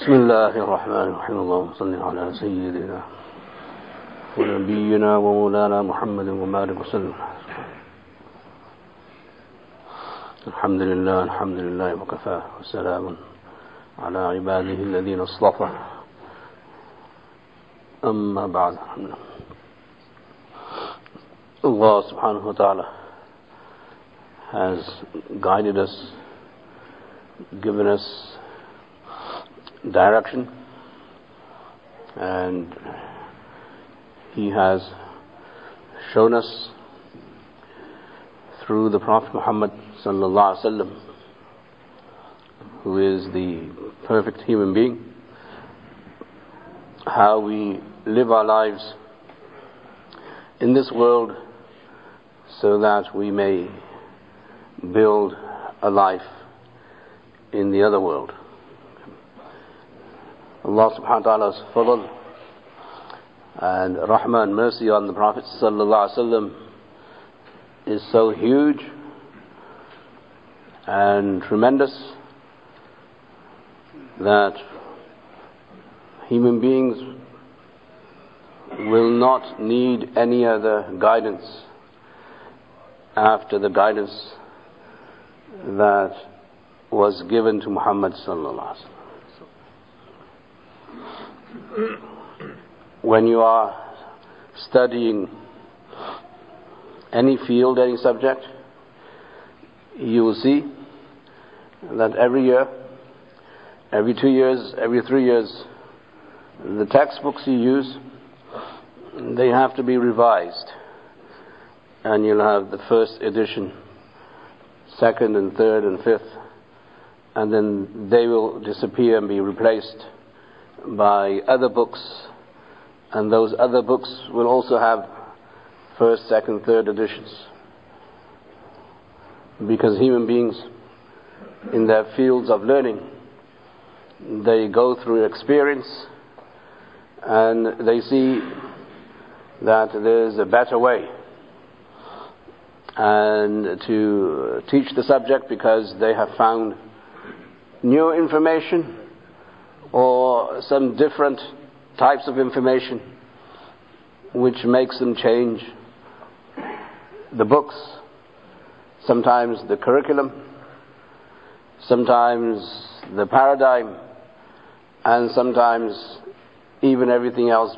بسم الله الرحمن الرحيم. اللهم صل على سيدنا ونبينا ومولانا محمد وبارك وسلم. الحمد لله الحمد لله وكفى وسلام على عباده الذين اصطفى. أما بعد. subhanahu wa ta'ala has guided us, given us direction, and He has shown us through the Prophet Muhammad sallallahu alaihi wasallam, who is the perfect human being, how we live our lives in this world so that we may build a life in the other world. Allah subhanahu wa ta'ala's fadl and rahmah and mercy on the Prophet sallallahu alaihi wasallam is so huge and tremendous that human beings will not need any other guidance after the guidance that was given to Muhammad sallallahu alaihi wasallam. When you are studying any field, any subject, you will see that every year, every two years, every three years, the textbooks you use, they have to be revised. And you'll have the first edition, second and third and fifth, and then they will disappear and be replaced by other books, and those other books will also have first, second, third editions. Because human beings, in their fields of learning, they go through experience and they see that there's a better way and to teach the subject because they have found new information or some different types of information which makes them change the books, sometimes the curriculum, sometimes the paradigm, and sometimes even everything else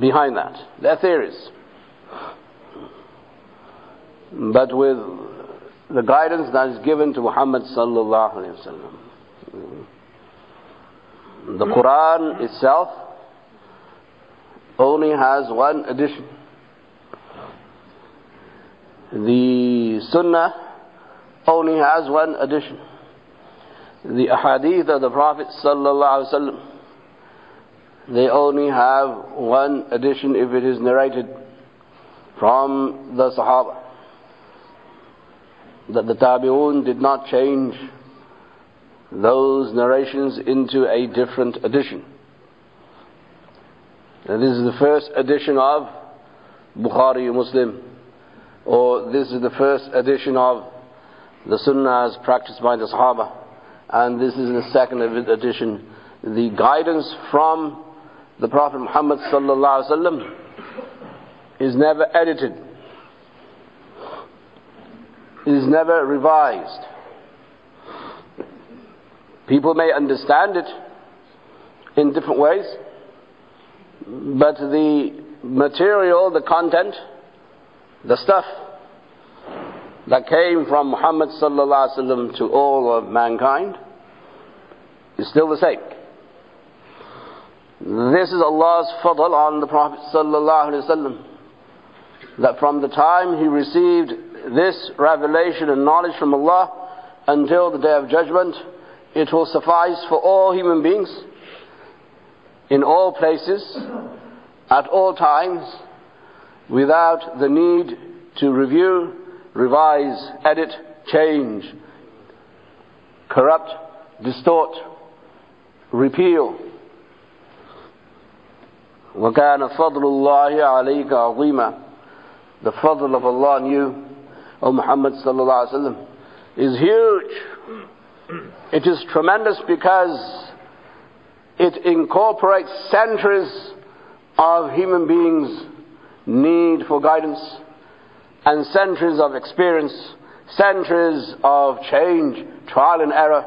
behind that. Their theories. But with the guidance that is given to Muhammad sallallahu alaihi wasallam. The Quran itself only has one edition. The Sunnah only has one edition. The Ahadith of the Prophet sallallahu alaihi wasallam they only have one edition if it is narrated from the Sahaba. That the Tabi'un did not change those narrations into a different edition. And this is the first edition of Bukhari Muslim, or this is the first edition of the Sunnah as practiced by the Sahaba, and this is the second edition. The guidance from the Prophet Muhammad sallallahu alaihi wasallam is never edited, is never revised. People may understand it in different ways, but the material, the content, the stuff that came from Muhammad sallallahu alaihi wasallam to all of mankind is still the same. This is Allah's fadl on the Prophet sallallahu alaihi wasallam. That from the time he received this revelation and knowledge from Allah until the day of judgment, it will suffice for all human beings in all places, at all times, without the need to review, revise, edit, change, corrupt, distort, repeal, وَكَانَ فَضْلُ اللَّهِ عَلَيْكَ عَظِيمًا The fadl of Allah on you, O Muhammad sallallahu alaihi wasallam, is huge. It is tremendous because it incorporates centuries of human beings' need for guidance and centuries of experience, centuries of change, trial and error.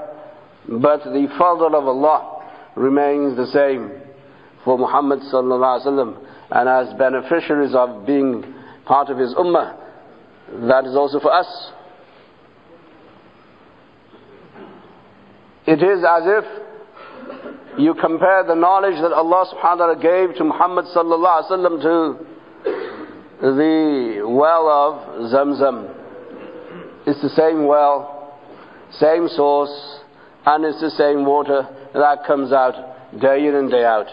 But the fadl of Allah remains the same for Muhammad and as beneficiaries of being part of his ummah. That is also for us. It is as if you compare the knowledge that Allah subhanahu wa ta'ala gave to Muhammad sallallahu alaihi wasallam to the well of Zamzam. It's the same well, same source, and it's the same water that comes out day in and day out.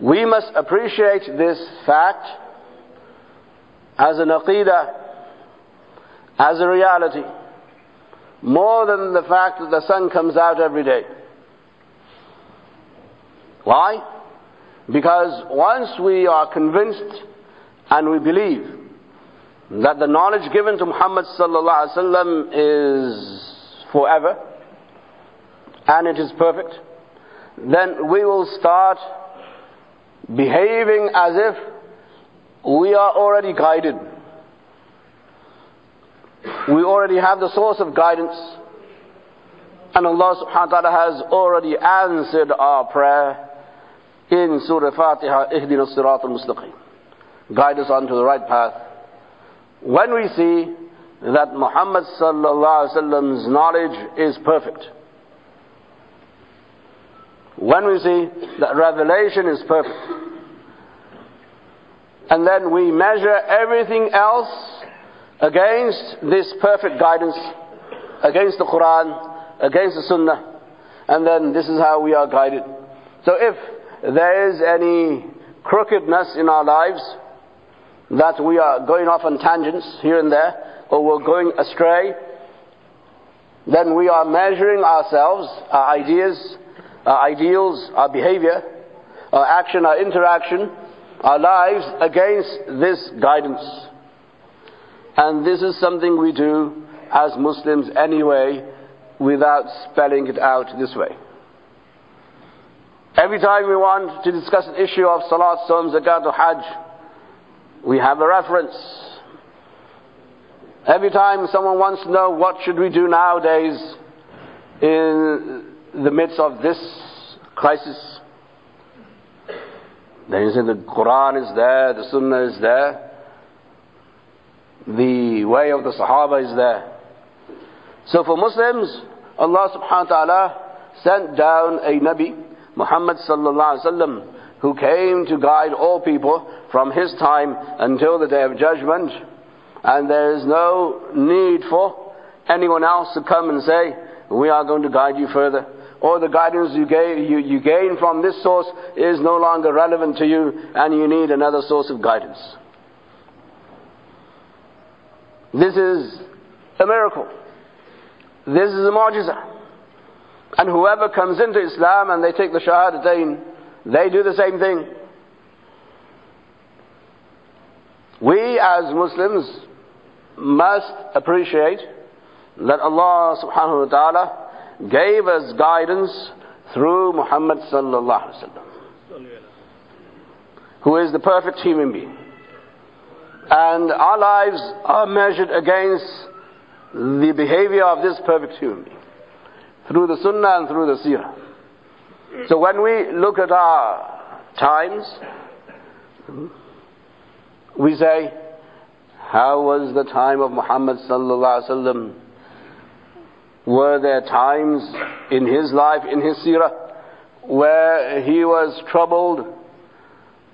We must appreciate this fact as an aqidah, as a reality, more than the fact that the sun comes out every day. Why? Because once we are convinced and we believe that the knowledge given to Muhammad is forever and it is perfect, then we will start behaving as if we are already guided. We already have the source of guidance. And Allah subhanahu wa ta'ala has already answered our prayer in Surah Fatiha, Ihdina Sirat al-Mustaqim. Guide us onto the right path. When we see that Muhammad sallallahu alaihi wasallam's knowledge is perfect, when we see that revelation is perfect, and then we measure everything else against this perfect guidance, against the Quran, against the Sunnah, and then this is how we are guided. So if there is any crookedness in our lives, that we are going off on tangents here and there, or we're going astray, then we are measuring ourselves, our ideas, our ideals, our behavior, our action, our interaction, our lives against this guidance. And this is something we do as Muslims anyway without spelling it out this way. Every time we want to discuss an issue of Salat, Sawm, Zakat or Hajj, we have a reference. Every time someone wants to know what should we do nowadays in the midst of this crisis, then you say the Quran is there, the Sunnah is there, the way of the Sahaba is there. So for Muslims, Allah subhanahu wa ta'ala sent down a Nabi, Muhammad sallallahu alaihi wasallam, who came to guide all people from his time until the day of judgment. And there is no need for anyone else to come and say, we are going to guide you further. Or the guidance you, gain, you, you gain from this source is no longer relevant to you and you need another source of guidance. This is a miracle. This is a mu'jiza. And whoever comes into Islam and they take the Shahadatain, they do the same thing. We as Muslims must appreciate that Allah subhanahu wa ta'ala gave us guidance through Muhammad sallallahu alaihi wasallam, who is the perfect human being. And our lives are measured against the behavior of this perfect human being through the Sunnah and through the Seerah. So when we look at our times, we say, how was the time of Muhammad sallallahu alaihi wasallam? Were there times in his life, in his seerah, where he was troubled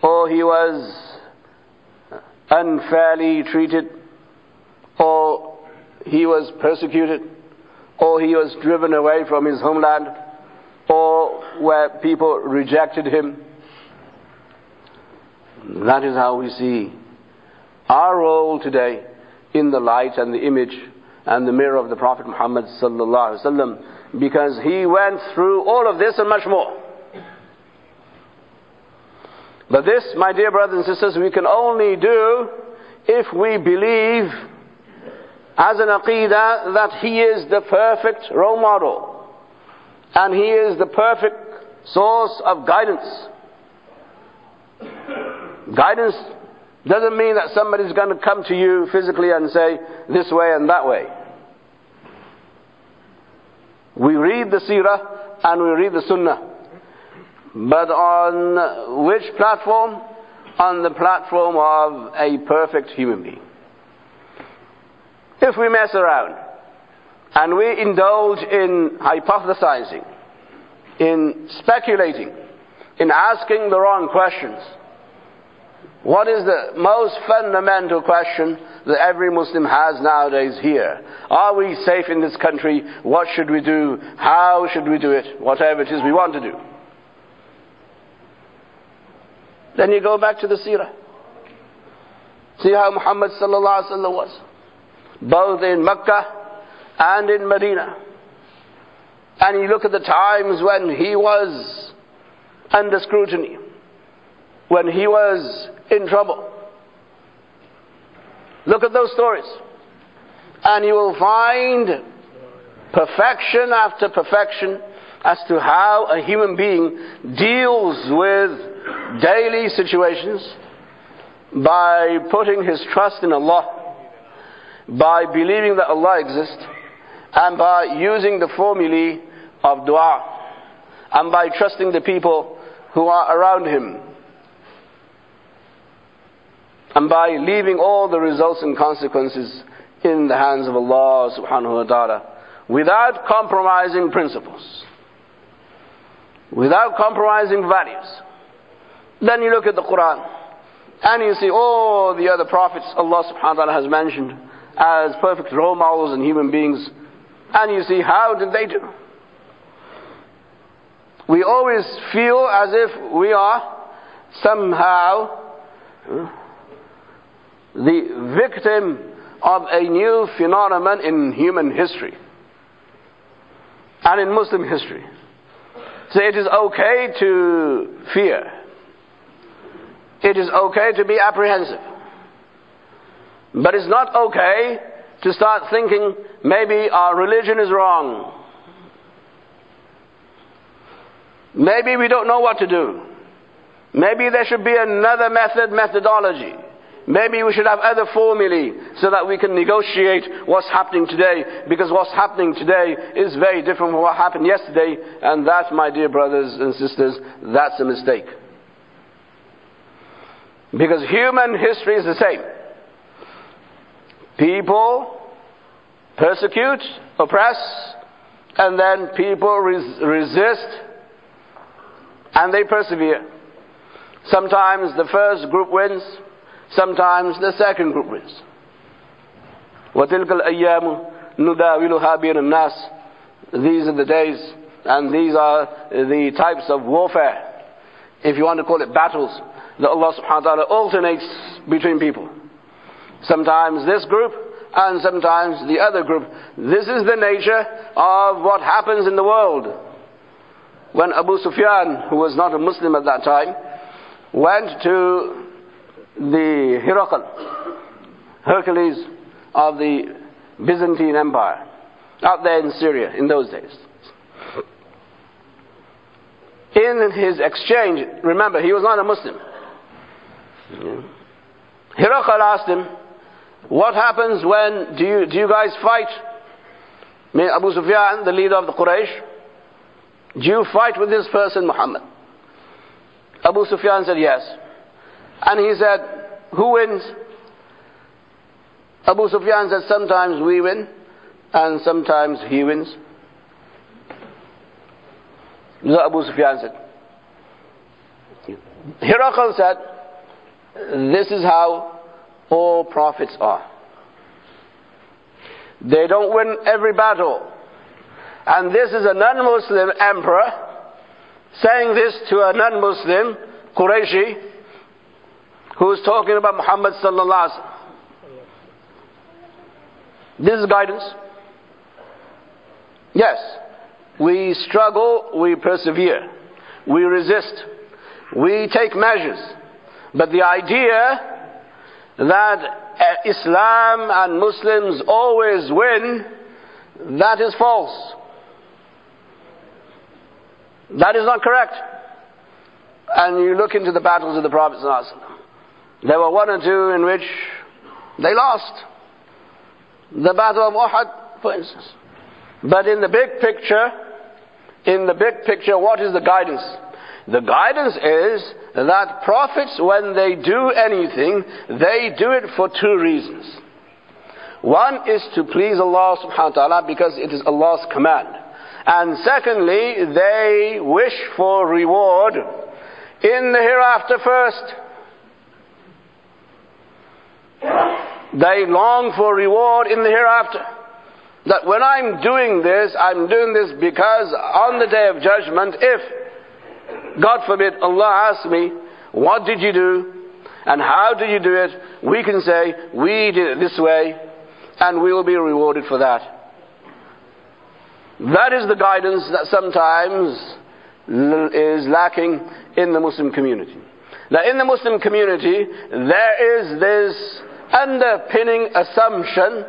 or he was unfairly treated or he was persecuted or he was driven away from his homeland or where people rejected him? That is how we see our role today in the light and the image and the mirror of the Prophet Muhammad sallallahu alaihi wasallam because he went through all of this and much more. But this, my dear brothers and sisters, we can only do if we believe as an aqidah that he is the perfect role model. And He is the perfect source of guidance. Guidance doesn't mean that somebody's going to come to you physically and say this way and that way. We read the seerah and we read the sunnah. But on which platform? On the platform of a perfect human being. If we mess around and we indulge in hypothesizing, in speculating, in asking the wrong questions, what is the most fundamental question that every Muslim has nowadays here? Are we safe in this country? What should we do? How should we do it? Whatever it is we want to do. Then you go back to the seerah. See how Muhammad sallallahu alaihi wasallam was, both in Mecca and in Medina. And you look at the times when he was under scrutiny, when he was in trouble. Look at those stories. And you will find perfection after perfection as to how a human being deals with daily situations by putting his trust in Allah, by believing that Allah exists, and by using the formulae of dua, and by trusting the people who are around him, and by leaving all the results and consequences in the hands of Allah subhanahu wa ta'ala, without compromising principles without compromising values. Then you look at the Quran and you see all the other prophets Allah subhanahu wa ta'ala has mentioned as perfect role models and human beings and you see how did they do. We always feel as if we are somehow the victim of a new phenomenon in human history and in Muslim history. So it is okay to fear. It is okay to be apprehensive. But it's not okay to start thinking maybe our religion is wrong. Maybe we don't know what to do. Maybe there should be another method, methodology. Maybe we should have other formulae so that we can negotiate what's happening today because what's happening today is very different from what happened yesterday and that, my dear brothers and sisters, that's a mistake. Because human history is the same. People persecute, oppress, and then people res- resist and they persevere. Sometimes the first group wins, Sometimes the second group wins. وَتِلْكَ الْأَيَّامُ نُدَاوِلُهَا بِينَ النَّاسِ These are the days, and these are the types of warfare, if you want to call it battles, that Allah subhanahu wa ta'ala alternates between people. Sometimes this group, and sometimes the other group. This is the nature of what happens in the world. When Abu Sufyan, who was not a Muslim at that time, went to the Herakl, Hercules of the Byzantine Empire, out there in Syria in those days. In his exchange, remember, he was not a Muslim. Herakl asked him, What happens when, do you, do you guys fight? Abu Sufyan, the leader of the Quraysh, do you fight with this person, Muhammad? Abu Sufyan said, Yes. And he said, Who wins? Abu Sufyan said, Sometimes we win, and sometimes he wins. So Abu Sufyan said. Herakl said, This is how all prophets are. They don't win every battle. And this is a non Muslim emperor saying this to a non Muslim Qurayshi who is talking about Muhammad sallallahu alaihi wasallam. This is guidance. Yes, we struggle, we persevere, we resist, we take measures. But the idea that uh, Islam and Muslims always win, that is false. That is not correct. And you look into the battles of the Prophet there were one or two in which they lost. The Battle of Uhud, for instance. But in the big picture, in the big picture, what is the guidance? The guidance is that prophets, when they do anything, they do it for two reasons. One is to please Allah subhanahu wa ta'ala because it is Allah's command. And secondly, they wish for reward in the hereafter first. They long for reward in the hereafter. That when I'm doing this, I'm doing this because on the day of judgment, if, God forbid, Allah asks me, what did you do? And how did you do it? We can say, we did it this way, and we will be rewarded for that. That is the guidance that sometimes is lacking in the Muslim community. Now in the Muslim community, there is this underpinning assumption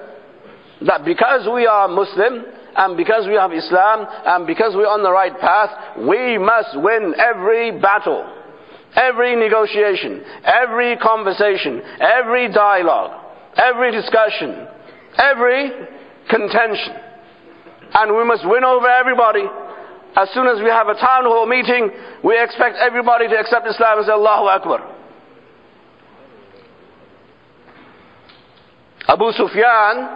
that because we are Muslim, and because we have Islam, and because we're on the right path, we must win every battle, every negotiation, every conversation, every dialogue, every discussion, every contention. And we must win over everybody. As soon as we have a town hall meeting, we expect everybody to accept Islam and say Allahu Akbar. Abu Sufyan,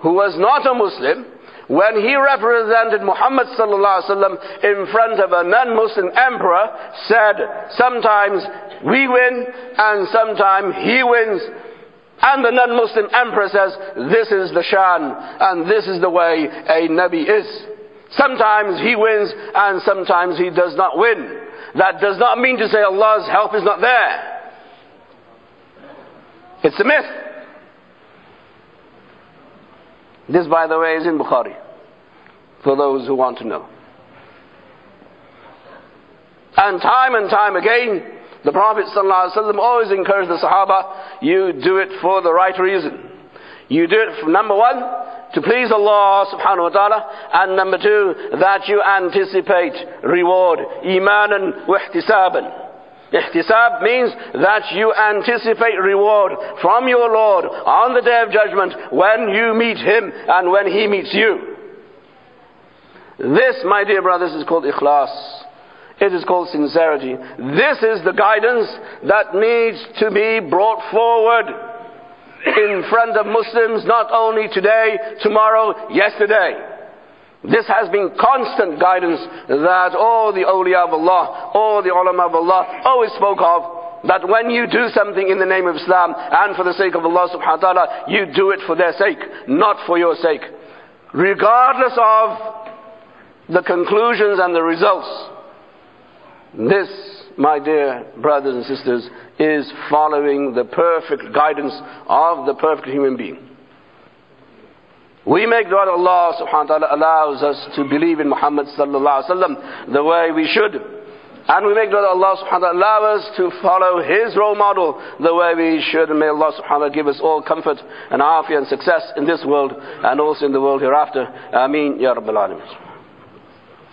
who was not a Muslim, when he represented Muhammad in front of a non-Muslim emperor, said, sometimes we win and sometimes he wins. And the non-Muslim emperor says, this is the shan and this is the way a Nabi is. Sometimes he wins and sometimes he does not win. That does not mean to say Allah's help is not there. It's a myth. This, by the way, is in Bukhari, for those who want to know. And time and time again, the Prophet ﷺ always encouraged the Sahaba, you do it for the right reason. You do it, for, number one, to please Allah subhanahu wa ta'ala, and number two, that you anticipate reward, imanan wa ihtisaban. Ihtisab means that you anticipate reward from your Lord on the day of judgment when you meet Him and when He meets you. This, my dear brothers, is called ikhlas. It is called sincerity. This is the guidance that needs to be brought forward in front of Muslims not only today, tomorrow, yesterday. This has been constant guidance that all the awliya of Allah, all the ulama of Allah always spoke of. That when you do something in the name of Islam and for the sake of Allah subhanahu wa ta'ala, you do it for their sake, not for your sake. Regardless of the conclusions and the results. This, my dear brothers and sisters, is following the perfect guidance of the perfect human being. We make dua that Allah subhanahu wa ta'ala allows us to believe in Muhammad sallallahu alaihi wasallam the way we should. And we make dua that Allah subhanahu wa ta'ala allow us to follow His role model the way we should. And may Allah subhanahu wa ta'ala give us all comfort and afiyah and success in this world and also in the world hereafter. Ameen. Ya Rabbil Alameen.